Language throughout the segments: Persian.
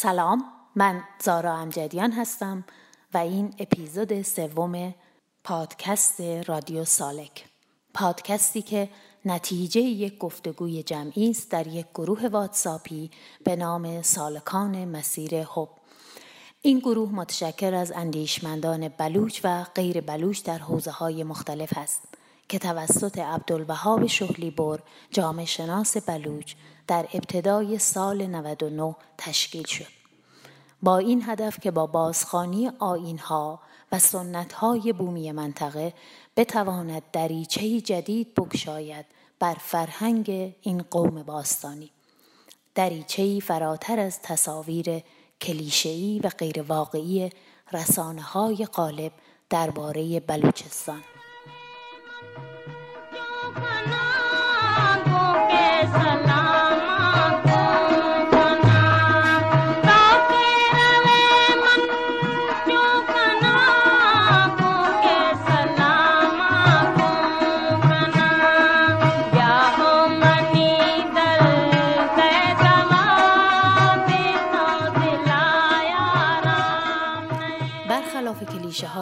سلام من زارا امجدیان هستم و این اپیزود سوم پادکست رادیو سالک. پادکستی که نتیجه یک گفتگوی جمعی است در یک گروه واتساپی به نام سالکان مسیر حب. این گروه متشکر از اندیشمندان بلوچ و غیر بلوچ در حوزه های مختلف است که توسط عبدالوهاب شهلیبر جامعه شناس بلوچ در ابتدای سال 99 تشکیل شد. با این هدف که با بازخانی آینها و سنتهای بومی منطقه بتواند دریچه جدید بگشاید بر فرهنگ این قوم باستانی. دریچه فراتر از تصاویر کلیشه‌ای و غیر واقعی رسانه های غالب درباره بلوچستان.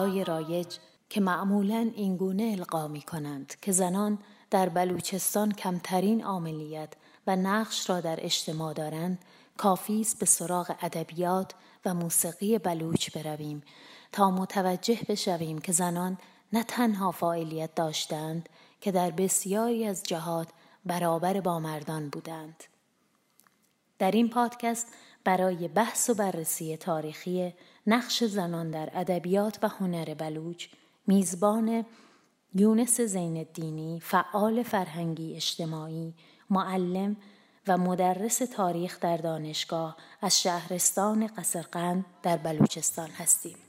های رایج که معمولا اینگونه القا می کنند که زنان در بلوچستان کمترین عاملیت و نقش را در اجتماع دارند کافی است به سراغ ادبیات و موسیقی بلوچ برویم تا متوجه بشویم که زنان نه تنها فعالیت داشتند که در بسیاری از جهات برابر با مردان بودند. در این پادکست برای بحث و بررسی تاریخی نقش زنان در ادبیات و هنر بلوچ میزبان یونس زین الدینی فعال فرهنگی اجتماعی معلم و مدرس تاریخ در دانشگاه از شهرستان قصرقند در بلوچستان هستیم.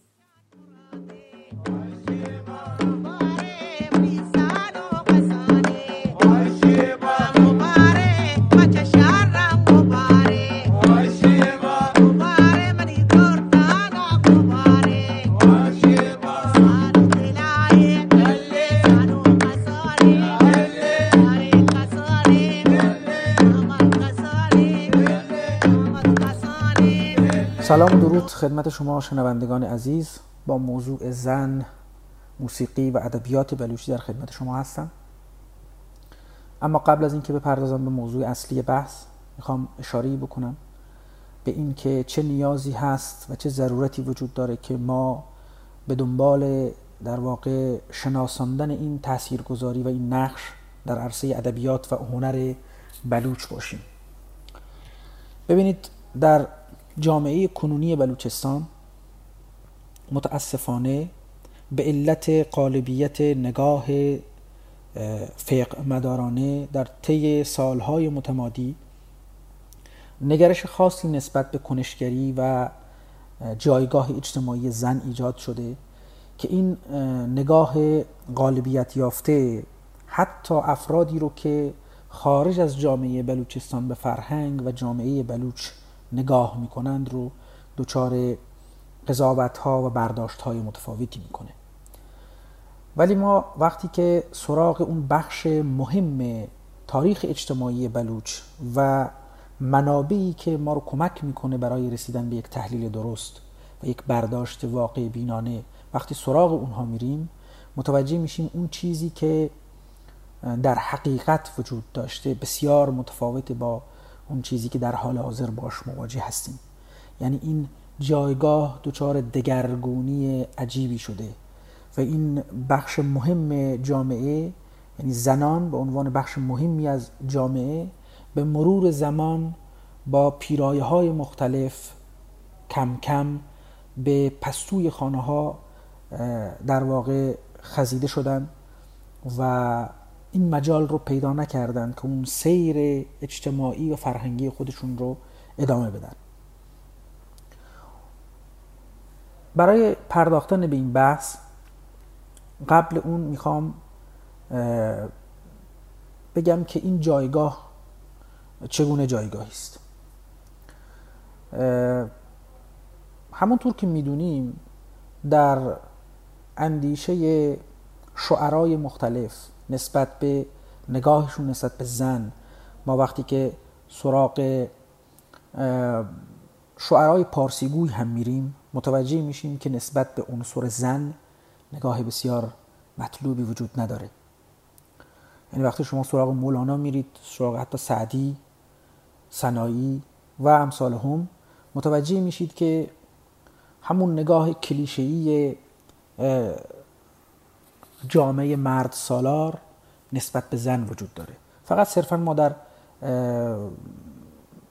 خدمت شما شنوندگان عزیز با موضوع زن موسیقی و ادبیات بلوچی در خدمت شما هستم. اما قبل از اینکه بپردازم به موضوع اصلی بحث می‌خوام اشاره بکنم به اینکه چه نیازی هست و چه ضرورتی وجود داره که ما به دنبال در واقع شناساندن این تاثیرگذاری و این نقش در عرصه ادبیات و هنر بلوچ باشیم. ببینید در جامعه کنونی بلوچستان متاسفانه به علت قالبیت نگاه فقه مدارانه در طی سالهای متمادی نگرش خاصی نسبت به کنشگری و جایگاه اجتماعی زن ایجاد شده که این نگاه غالبیت یافته حتی افرادی رو که خارج از جامعه بلوچستان به فرهنگ و جامعه بلوچ نگاه می‌کنند رو دچار قضاوت ها و برداشت های متفاوتی می‌کنه. ولی ما وقتی که سراغ اون بخش مهم تاریخ اجتماعی بلوچ و منابعی که ما رو کمک می‌کنه برای رسیدن به یک تحلیل درست و یک برداشت واقع بینانه وقتی سراغ اونها میریم متوجه میشیم اون چیزی که در حقیقت وجود داشته بسیار متفاوت با اون چیزی که در حال حاضر باش مواجه هستیم. یعنی این جایگاه دچار دگرگونی عجیبی شده و این بخش مهم جامعه یعنی زنان به عنوان بخش مهمی از جامعه به مرور زمان با پیرایه های مختلف کم کم به پستوی خانه ها در واقع خزیده شدن و این مجال رو پیدا نکردن که اون سیر اجتماعی و فرهنگی خودشون رو ادامه بدن. برای پرداختن به این بحث قبل اون می‌خوام بگم که این جایگاه چگونه جایگاهی است. همونطور که می‌دونیم در اندیشه شعرای مختلف نسبت به نگاهشون نسبت به زن. ما وقتی که سراغ شعرهای پارسیگوی هم میریم متوجه میشیم که نسبت به عنصر زن نگاه بسیار مطلوبی وجود نداره. یعنی وقتی شما سراغ مولانا میرید سراغ حتی سعدی سنایی و امثال هم متوجه میشید که همون نگاه کلیشه‌ای جامعه مرد سالار نسبت به زن وجود داره. فقط صرفا ما در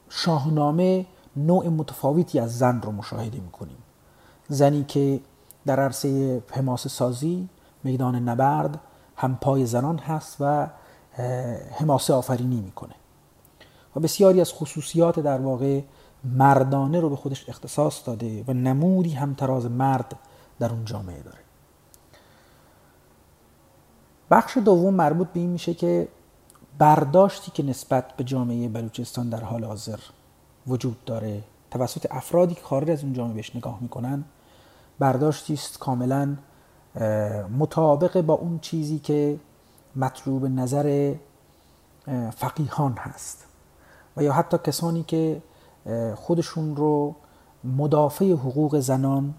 شاهنامه نوع متفاوتی از زن رو مشاهده می‌کنیم. زنی که در عرصه حماسه سازی میدان نبرد هم پای زنان هست و حماسه آفرینی می‌کنه. و بسیاری از خصوصیات در واقع مردانه رو به خودش اختصاص داده و نمودی هم تراز مرد در اون جامعه داره. بخش دوم مربوط به این میشه که برداشتی که نسبت به جامعه بلوچستان در حال حاضر وجود داره توسط افرادی که خارج از اون جامعه بهش نگاه می‌کنن برداشتی است کاملا مطابق با اون چیزی که مطلوب نظر فقیهان هست و یا حتی کسانی که خودشون رو مدافع حقوق زنان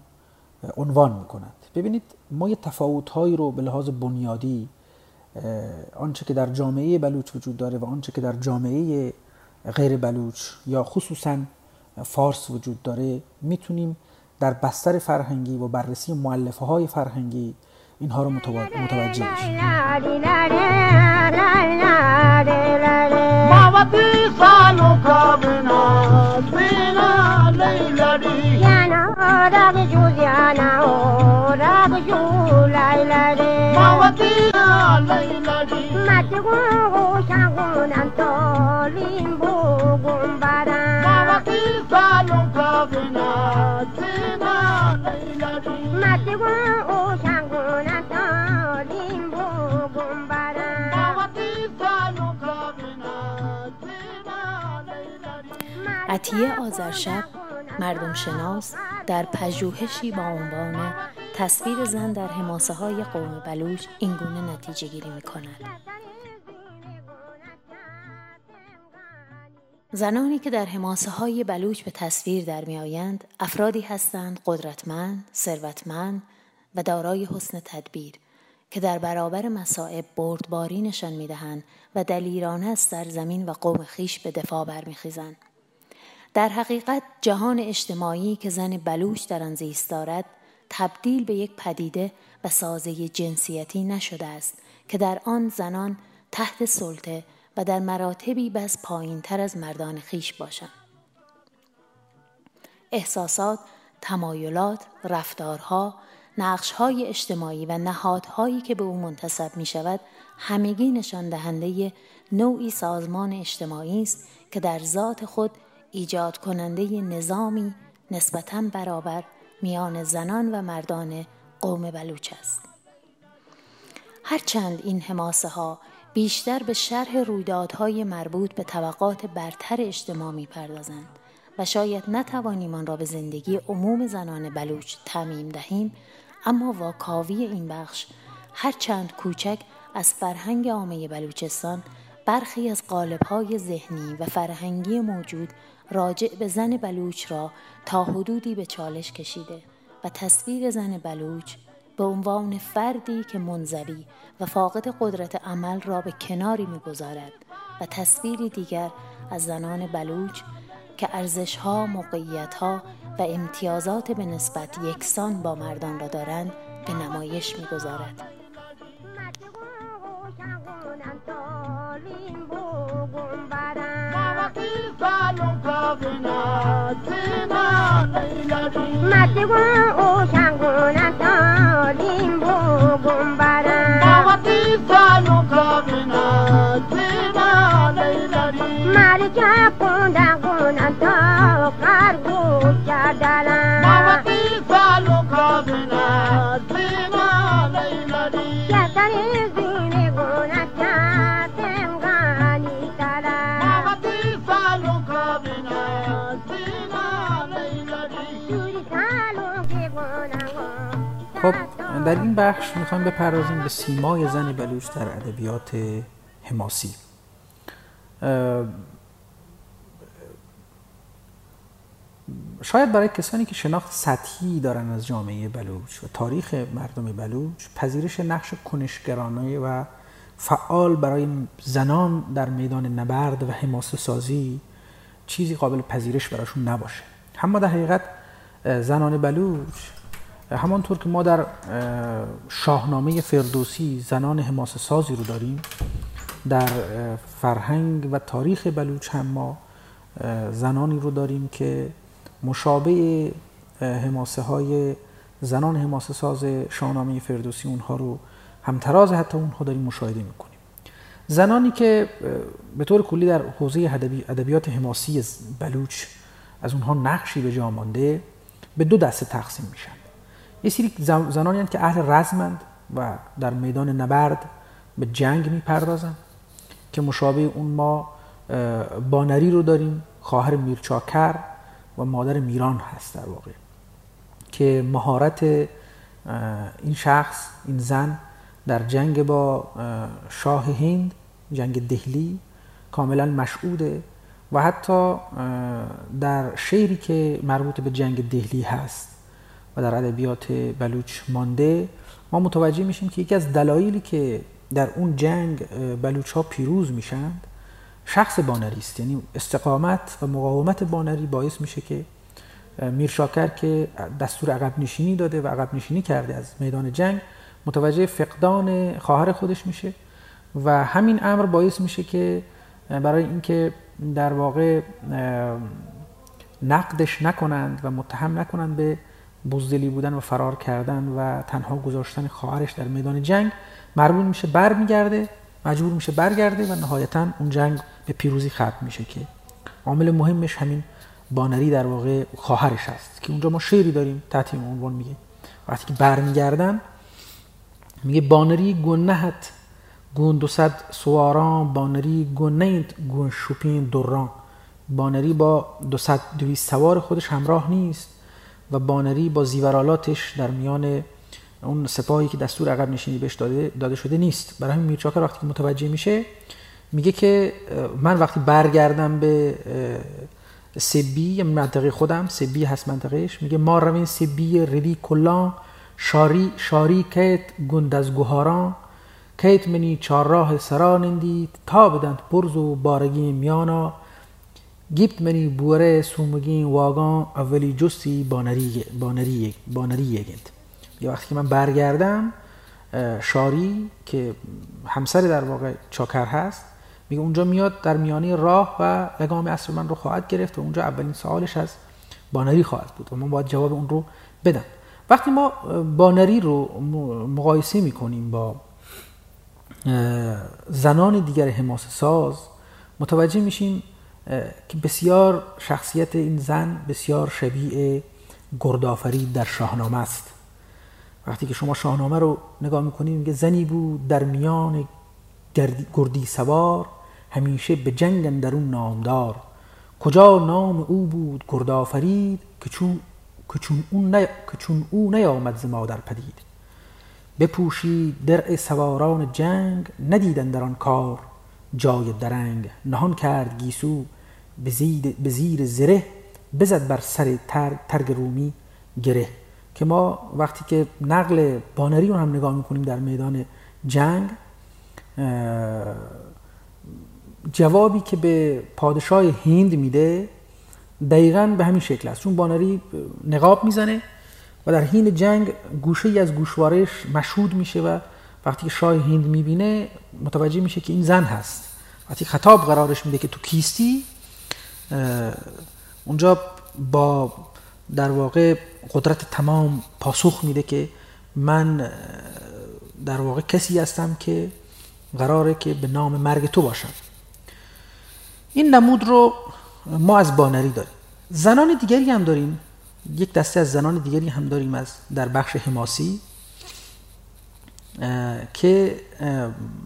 عنوان می‌کنند. ببینید ما یه تفاوتهایی رو به لحاظ بنیادی آنچه که در جامعه بلوچ وجود داره و آنچه که در جامعه غیر بلوچ یا خصوصا فارس وجود داره می‌تونیم در بستر فرهنگی و بررسی معلفه های فرهنگی اینها رو متوجه بشیم. عطیه آذرشب مردم شناس در پژوهشی با عنوان تصویر زن در حماسه های قوم بلوچ این گونه نتیجه گیری می کند. زنانی که در حماسه های بلوچ به تصویر در می آیند افرادی هستند قدرتمند، ثروتمند و دارای حسن تدبیر که در برابر مصائب بردباری نشان می دهند و دلیرانه از سرزمین و قوم خیش به دفاع برمیخیزند. در حقیقت جهان اجتماعی که زن بلوچ در آن زیست دارد تبدیل به یک پدیده و سازه جنسیتی نشده است که در آن زنان تحت سلطه و در مراتبی بس پایین تر از مردان خیش باشند. احساسات، تمایلات، رفتارها، نقشهای اجتماعی و نهادهایی که به او منتصب می شود همگی نشان دهنده نوعی سازمان اجتماعی است که در ذات خود ایجاد کننده نظامی نسبتا برابر میان زنان و مردان قوم بلوچ است. هرچند این حماسه ها بیشتر به شرح رویدادهای مربوط به طبقات برتر اجتماع می پردازند و شاید نتوانیم آن را به زندگی عموم زنان بلوچ تعمیم دهیم اما واکاوی این بخش هرچند کوچک از فرهنگ عامه بلوچستان برخی از قالب‌های ذهنی و فرهنگی موجود راجع به زن بلوچ را تا حدودی به چالش کشیده و تصویر زن بلوچ به عنوان فردی که منزوی و فاقد قدرت عمل را به کناری می‌گذارد و تصویری دیگر از زنان بلوچ که ارزشها، موقعیتها و امتیازات به نسبت یکسان با مردان را دارند به نمایش می‌گذارد. Mawati salu kabina, zima leiladi. Mawati salu kabina, zima leiladi. Yatari zima. خب در این بخش می‌خوایم بپردازیم به سیمای زن بلوچ در ادبیات حماسی. شاید برای کسانی که شناخت سطحی دارن از جامعه بلوچ و تاریخ مردم بلوچ پذیرش نقش کنشگرانه و فعال برای زنان در میدان نبرد و حماسه سازی چیزی قابل پذیرش براشون نباشه. اما در حقیقت زنان بلوچ همانطور که ما در شاهنامه فردوسی زنان حماسه سازی رو داریم در فرهنگ و تاریخ بلوچ هم ما زنانی رو داریم که مشابه حماسه های زنان حماسه ساز شاهنامه فردوسی اونها رو همتراز حتی اونها داریم مشاهده می‌کنیم. زنانی که به طور کلی در حوزه ادبیات حماسی بلوچ از اونها نقشی به جا مانده به دو دسته تقسیم میشن. یه سری زنانی که اهل رزمند و در میدان نبرد به جنگ می‌پردازن که مشابه اون ما بانری رو داریم خواهر میرچاکر و مادر میران هست در واقع که مهارت این شخص این زن در جنگ با شاه هند جنگ دهلی کاملا مشعوده و حتی در شعری که مربوط به جنگ دهلی هست. و در ادبیات بلوچ مانده. ما متوجه میشیم که یکی از دلایلی که در اون جنگ بلوچ ها پیروز میشند شخص بانری است. یعنی استقامت و مقاومت بانری باعث میشه که میر شاکر که دستور عقب نشینی داده و عقب نشینی کرده از میدان جنگ متوجه فقدان خواهر خودش میشه و همین امر باعث میشه که برای اینکه در واقع نقدش نکنند و متهم نکنند به بزدلی بودن و فرار کردن و تنها گذاشتن خواهرش در میدان جنگ مربوط میشه برمیگرده مجبور میشه برگرده و نهایتا اون جنگ به پیروزی ختم میشه که عامل مهمش همین بانری در واقع خواهرش هست که اونجا ما شعری داریم تحت این عنوان میگه. وقتی که برمیگردن میگه بانری گنهت گون دو صد سواران بانری گنهت گون شوپین دوران. بانری با دو صد سوار خودش همراه نیست. و بانری با زیورالاتش در میان اون سپاهی که دستور عقب نشینی بهش داده, داده شده نیست. برای همین میرچاکر وقتی که متوجه میشه میگه که من وقتی برگردم به سبی یا منطقه خودم سبی هست منطقهش میگه ما روین سبی ردی کلان شاری شاری کیت گند از گوهاران کیت منی چار راه سران اندید تا بدند برز و بارگی میانا. گیبت منی بوره سومگین واگان اولی جستی بانری بانری بانری یا وقتی که من برگردم شاری که همسر در واقع چاکر هست میگه اونجا میاد در میانه راه و لگام اصر من رو خواهد گرفت و اونجا اولین سوالش از بانری خواهد بود. و من باید جواب اون رو بدم. وقتی ما بانری رو مقایسه می‌کنیم با زنان دیگر حماسه ساز متوجه میشیم که بسیار شخصیت این زن بسیار شبیه گردآفرید در شاهنامه است. وقتی که شما شاهنامه رو نگاه می‌کنید میگه زنی بود در میان گردی سوار همیشه به جنگ در اون نامدار. کجا نام او بود گردآفرید که چون که چون او, چون او نیامد ز مادر پدید. بپوشید درع سواران جنگ ندیدن در آن کار. جای درنگ نهان کرد گیسو به زیر زره بزد بر سر ترگ رومی گره. که ما وقتی که نقل بانری رو هم نگاه می‌کنیم در میدان جنگ جوابی که به پادشاه هند میده دقیقا به همین شکل است. چون بانری نقاب می‌زنه و در حین جنگ گوشه ای از گوشوارش مشهود میشه و وقتی که شاه هند می‌بینه متوجه میشه که این زن هست. وقتی خطاب قرارش میده که تو کیستی اونجا با در واقع قدرت تمام پاسخ میده که من در واقع کسی هستم که قراره که به نام مرگ تو باشم. این نمود رو ما از بانری داریم. زنان دیگری هم داریم. یک دسته از زنان دیگری هم داریم از در بخش حماسی که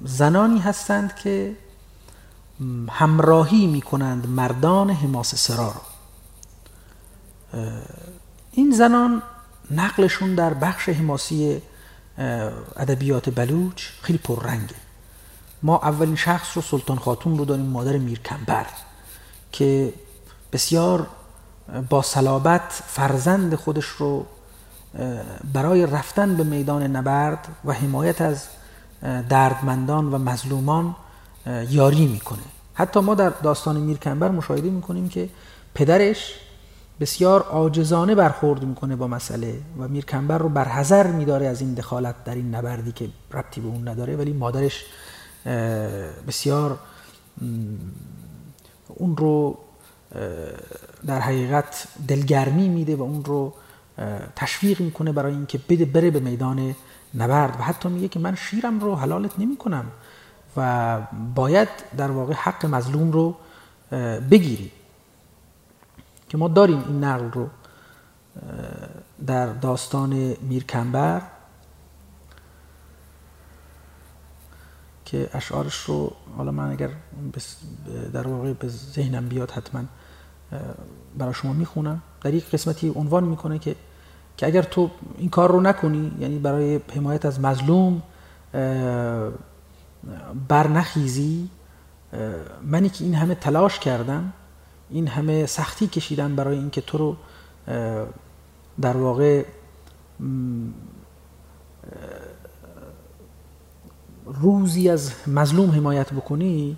زنانی هستند که همراهی می کنند مردان حماس سرا رو این زنان نقلشون در بخش حماسی ادبیات بلوچ خیلی پررنگه. ما اولین شخص رو سلطان خاتون رو داریم مادر میرکمبر که بسیار با صلابت فرزند خودش رو برای رفتن به میدان نبرد و حمایت از دردمندان و مظلومان یاری می‌کنه. حتی ما در داستان میرکنبر مشاهده می‌کنیم که پدرش بسیار عاجزانه برخورد می‌کنه با مسئله و میرکنبر رو برحضر میداره از این دخالت در این نبردی که ربطی به اون نداره ولی مادرش بسیار اون رو در حقیقت دلگرمی میده و اون رو تشویق می‌کنه برای اینکه بده بره به میدان نبرد. و حتی میگه که من شیرم رو حلالت نمی کنم و باید در واقع حق مظلوم رو بگیری که ما داریم این نقل رو در داستان میرکمبر که اشعارش رو حالا من اگر در واقع به ذهنم بیاد حتما برای شما می‌خونم. در یک قسمتی عنوان می‌کنه که که اگر تو این کار رو نکنی یعنی برای حمایت از مظلوم برنخیزی منی که این همه تلاش کردم این همه سختی کشیدم برای اینکه تو رو در واقع روزی از مظلوم حمایت بکنی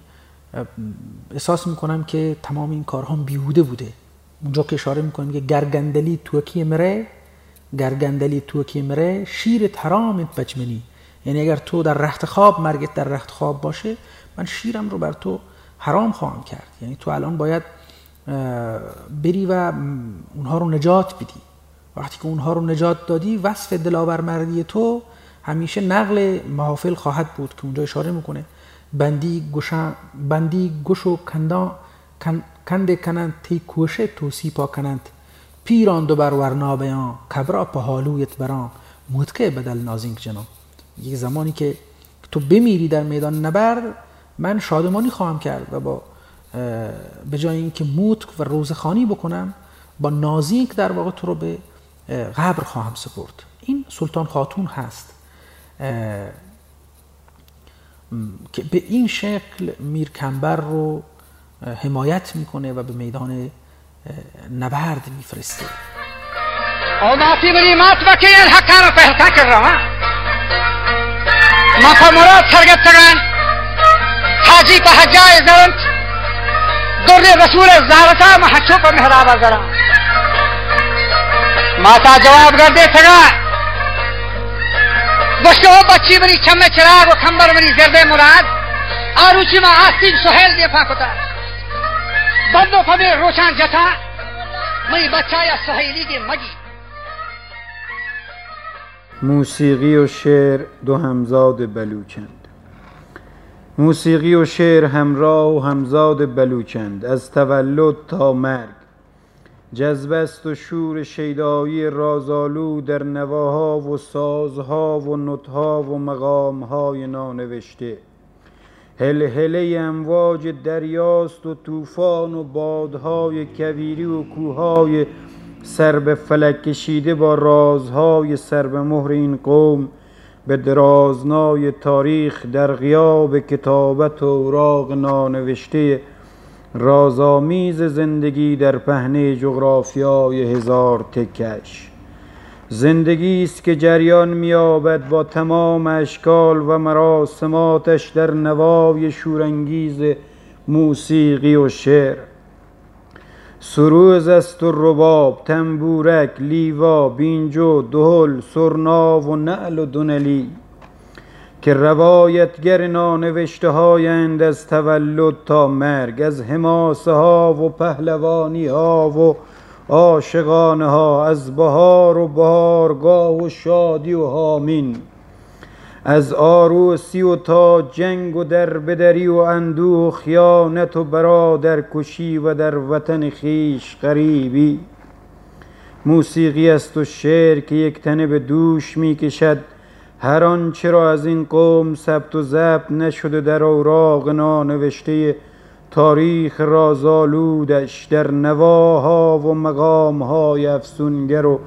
احساس می‌کنم که تمام این کارها بیهوده بوده. اونجا که اشاره می‌کنم که گرگندلی توکی مره گرگندلی توکی مره شیر ترامت بچمنی یعنی اگر تو در رخت خواب مرگت در رخت خواب باشه من شیرم رو بر تو حرام خواهم کرد. یعنی تو الان باید بری و اونها رو نجات بدی. وقتی که اونها رو نجات دادی وصف دلاورمردی تو همیشه نقل محافل خواهد بود که اونجا اشاره می‌کنه. بندی گوشا بندی گوش و کندان کند کنند تی کوشه تو سیپا کنند. پیران دو بر ورنا بیان کبرا په حالویت بران. مدکه بدل نازینک جنان یک زمانی که تو بمیری در میدان نبرد من شادمانی خواهم کرد و با به جای اینکه موت و روزخانی بکنم با نازینک در واقع تو رو به قبر خواهم سپرد. این سلطان خاتون هست. که به این شکل میرکمبر رو حمایت می‌کنه و به میدان نبرد میفرسته. اوماتی بری مات رها মাথা মোড়া সার্গের থাকান হাজি পা হাজা এজন্ত দরে রসুল জারতা মহাছো মেহরাব জরা মাতা جواب کر دے تھگا گوشتو بچی بری چھم میں چراغ و کھمبر بری زردے مراد. اور اچھی ماں آسیم سہیل دے پاکتا بندو پبے روشان جتا. مئی بچہ یا سہیلی کے مجی. موسیقی و شعر دو همزاد بلوچند. موسیقی و شعر همراه و همزاد بلوچند. از تولد تا مرگ. جذبه است و شور شیدایی رازآلو در نواها و سازها و نطها و مقامهای نانوشته. هلهله امواج دریاست و طوفان و بادهای کویری و کوههای سر به فلک کشیده با رازهای سر به مهر این قوم به درازنای تاریخ در غیاب کتابت و اوراق نانوشته رازآمیز زندگی در پهنه جغرافیای هزار تکش. زندگی است که جریان مییابد با تمام اشکال و مراسماتش در نوای شورانگیز موسیقی و شعر. سروز است و رباب تنبورک لیوا بینجو دهل سرنا و نعل و دونلی که روایتگر نانوشته هایند از تولد تا مرگ از حماسه ها و پهلوانی ها و عاشقانه ها از بهار و بهارگاه و شادی و هامین از آروسی و تا جنگ و در بدری و اندوه و خیانت و برادر کشی و در وطن خیش غریبی. موسیقی است و شعر که یک تنه به دوش می کشد. هر آنچه را از این قوم ثبت و ضبط نشده در اوراق نانوشته تاریخ رازآلودش در نواها و مقامهای افسونگر و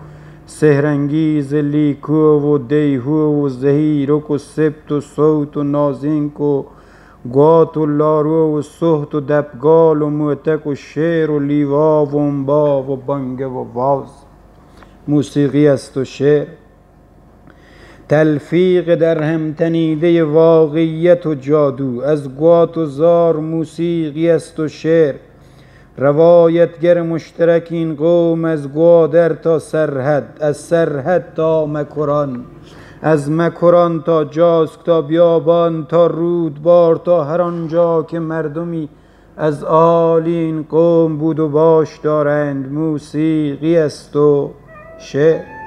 سهرنگیز لیکو و دیهو و زهیرک و سبت و صوت و نازینک و گات و لارو و سهت و دبگال و معتک و شعر و لیوا و انبا و بانگه و واز. موسیقی است و شعر. تلفیق در هم تنیده واقعیت و جادو. از گوات و زار موسیقی است و شعر. روایتگر مشترک این قوم از گوادر تا سرحد از سرحد تا مکران از مکران تا جاسک تا بیابان تا رودبار تا هر آنجا که مردمی از آل این قوم بود و باش دارند موسیقی است و شعر.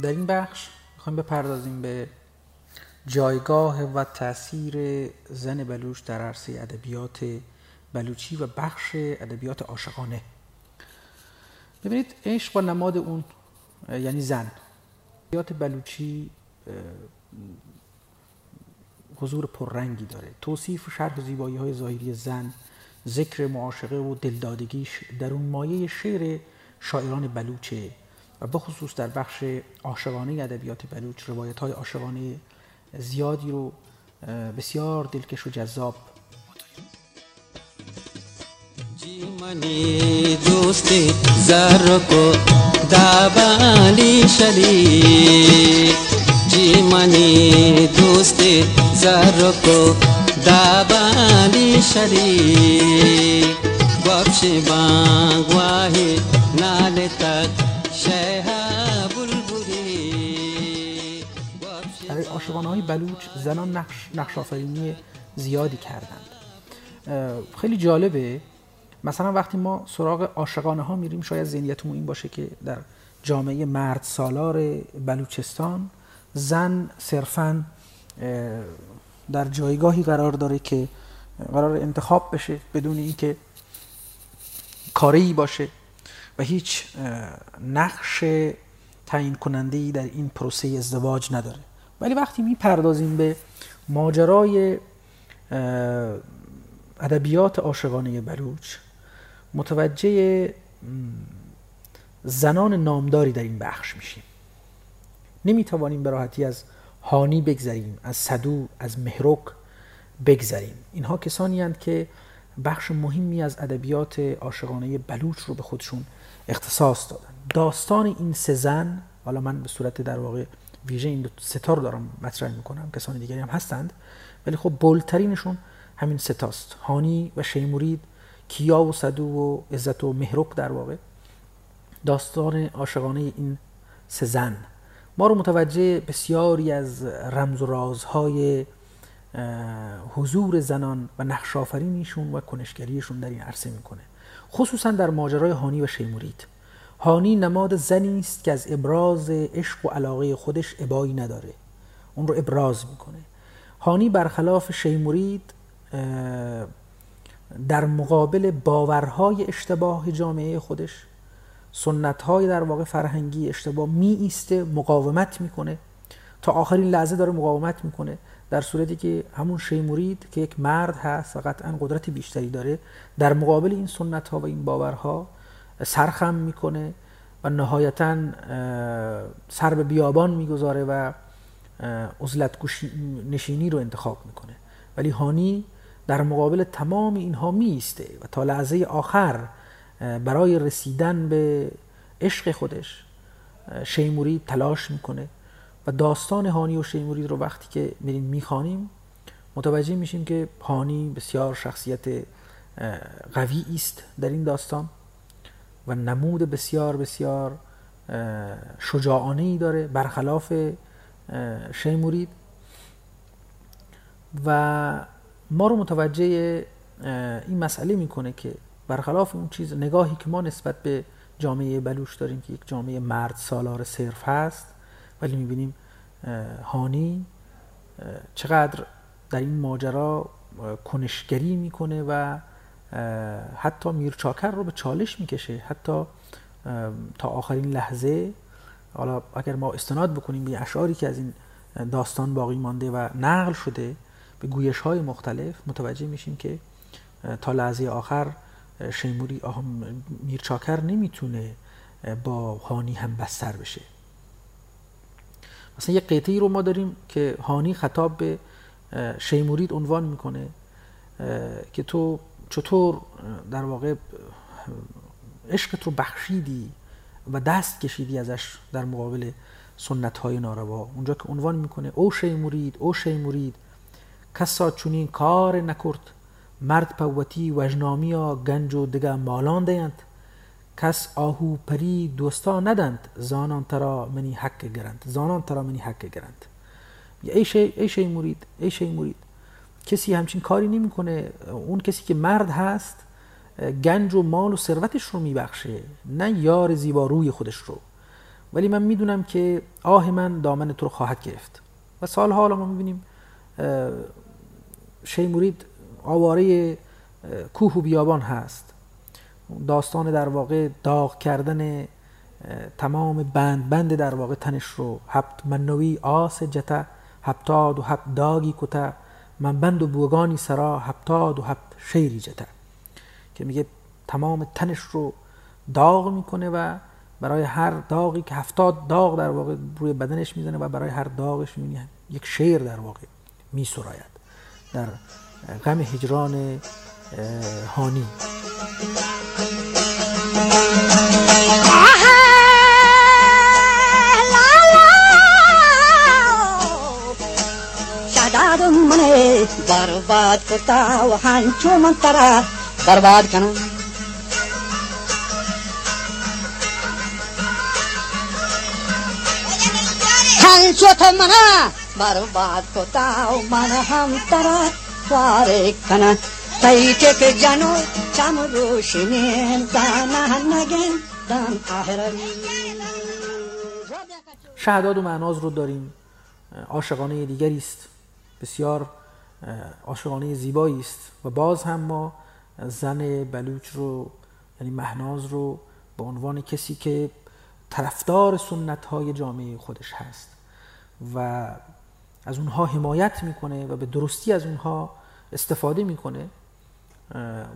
در این بخش می‌خوایم بپردازیم به جایگاه و تاثیر زن بلوچ در عرصه ادبیات بلوچی و بخش ادبیات عاشقانه. ببینید عشق با نماد اون یعنی زن. ادبیات بلوچی حضور پررنگی داره. توصیف و شرح زیبایی های ظاهری زن ذکر معاشقه و دلدادگیش در اون مایه شعر شاعران بلوچه. و بخصوص در بخش عاشقانه ادبیات بلوچ روایت های عاشقانه زیادی رو بسیار دلکش و جذاب جیمنی دوست زر کو دابالی شلی. جیمنی دوست زر کو دابالی شلی. بخش بانگ واهی نال تک در عاشقانه های بلوچ زنان نقش, نقش آفرینی زیادی کردند. خیلی جالبه. مثلا وقتی ما سراغ عاشقانه ها میریم شاید ذهنیتمون این باشه که در جامعه مرد سالار بلوچستان زن صرفا در جایگاهی قرار داره که قرار انتخاب بشه بدون اینکه کاری باشه. و هیچ نقش تعیین کننده ای در این پروسه ازدواج نداره. ولی وقتی می‌پردازیم به ماجرای ادبیات عاشقانه بلوچ متوجه زنان نامداری در این بخش میشیم. نمی‌توانیم به راحتی از هانی بگذریم از صدو از مهرک بگذریم. اینها کسانی هستند که بخش مهمی از ادبیات عاشقانه بلوچ رو به خودشون اختصاص دادن. داستان این سه زن حالا من به صورت در واقع ویژه این ستا رو دارم مطرح می‌کنم کسان دیگری هم هستند ولی خب بولترینشون همین ستاست. هانی و شیمورید کیا و صدو و عزت و مهرک در واقع. داستان عاشقانه این سه زن. ما رو متوجه بسیاری از رمز و رازهای حضور زنان و نقش و کنشگریشون در این عرصه می‌کنه. خصوصا در ماجرای هانی و شیمورید هانی نماد زنی است که از ابراز عشق و علاقه خودش ابایی نداره. اون رو ابراز می‌کنه. هانی برخلاف شیمورید در مقابل باورهای اشتباه جامعه خودش سنتهای در واقع فرهنگی اشتباه می ایسته مقاومت می‌کنه. تا آخرین لحظه داره مقاومت می‌کنه. در صورتی که همون شیمورید که یک مرد هست و قطعا قدرت بیشتری داره در مقابل این سنت ها و این باورها سرخم می‌کنه و نهایتا سر به بیابان می‌گذاره و عزلت نشینی رو انتخاب می‌کنه. ولی هانی در مقابل تمام اینها میسته و تا لحظه آخر برای رسیدن به عشق خودش شیمورید تلاش می‌کنه. داستان هانی و شیمورید رو وقتی که میریم می‌خوانیم متوجه میشیم که هانی بسیار شخصیت قوی است در این داستان و نمود بسیار بسیار شجاعانه ای داره برخلاف شیمورید. و ما رو متوجه این مسئله می‌کنه که برخلاف اون چیز نگاهی که ما نسبت به جامعه بلوچ داریم که یک جامعه مرد سالار صرف هست ولی می‌بینیم هانی چقدر در این ماجرا کنشگری می‌کنه و حتی میرچاکر رو به چالش می‌کشه. حتی تا آخرین لحظه حالا اگر ما استناد بکنیم به اشعاری که از این داستان باقی مانده و نقل شده به گویش های مختلف متوجه میشیم که تا لحظه آخر شیموری میرچاکر نمی‌تونه با هانی هم بستر بشه. مثلا یه قطعی رو ما داریم که هانی خطاب به شیمورید عنوان می‌کنه که تو چطور در واقع عشقت رو بخشیدی و دست کشیدی ازش در مقابل سنت های ناروا. اونجا که عنوان می‌کنه او شیمورید او شیمورید کسا چونین کار نکرد مرد پوتی وجنامی ها گنج و دگه مالان دیند کس آهو پری دوستا ندند زانان ترا منی حق گرند. زانان ترا منی حق گرند. ای شی ای شی مرید ای شی مرید. کسی همچین کاری نمی‌کنه. اون کسی که مرد هست گنج و مال و ثروتش رو میبخشه نه یار زیباروی خودش رو. ولی من می‌دونم که آه من دامن تو رو خواهد گرفت. و سال حالا ما می‌بینیم شی مرید آواره کوه و بیابان هست. داستان در واقع داغ کردن تمام بند بند در واقع تنش رو. هفت منوی آس جتا هفتاد و هفت داگی کتا من بند و بوگانی سرا هفتاد و هفت شیری جتا که میگه تمام تنش رو داغ می‌کنه و برای هر داغی که هفتاد داغ در واقع روی بدنش می‌زنه و برای هر داغش می‌بینی یک شیر در واقع میسراید در غم هجران هانی. बर्बाद करता हांचो मंतरा बर्बाद कनो। हांचो तो मना। बर्बाद करता मन हम तरा कना। ಪೈಟೆಕ ಜನು نگین دان دم شهداد و معناز رو داریم. عاشقانه دیگری است. بسیار عاشقانه زیبایی است. و باز هم ما زن بلوچ رو یعنی مهناز رو به عنوان کسی که طرفدار سنت های جامعه خودش هست و از اونها حمایت می‌کنه و به درستی از اونها استفاده می‌کنه.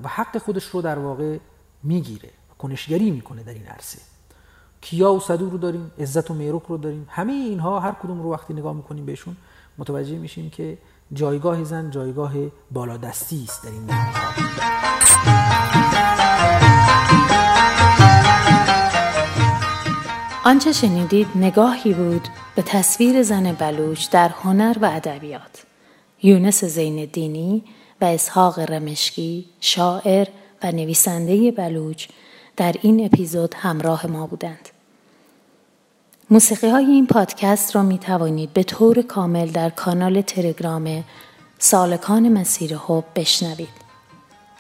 و حق خودش رو در واقع می‌گیره کنشگری می‌کنه در این عرصه. کیا و صدور رو داریم عزت و میروک رو داریم همه اینها هر کدوم رو وقتی نگاه می‌کنیم بهشون متوجه میشیم که جایگاه زن جایگاه بالادستی است در این آنچه شنیدید نگاهی بود به تصویر زن بلوچ در هنر و ادبیات. یونس زین دینی و اسحاق رمشکی شاعر و نویسنده بلوچ در این اپیزود همراه ما بودند. موسیقی های این پادکست را می توانید به طور کامل در کانال تلگرام سالکان مسیر حب بشنوید.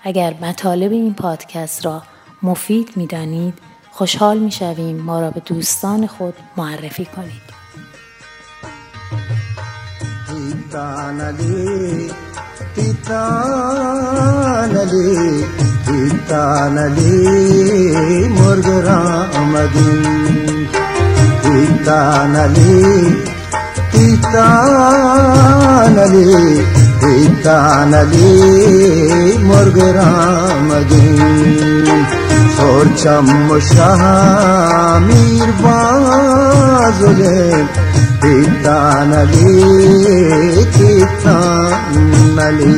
اگر مطالب این پادکست را مفید می دانید خوشحال می شویم ما را به دوستان خود معرفی کنید. तितानले तितानले मुर्गरामदिन तितानले तितानले तितानले मुर्गरामदिन सोचम शाह मीर बाजुले చింతానలే కీర్తానలే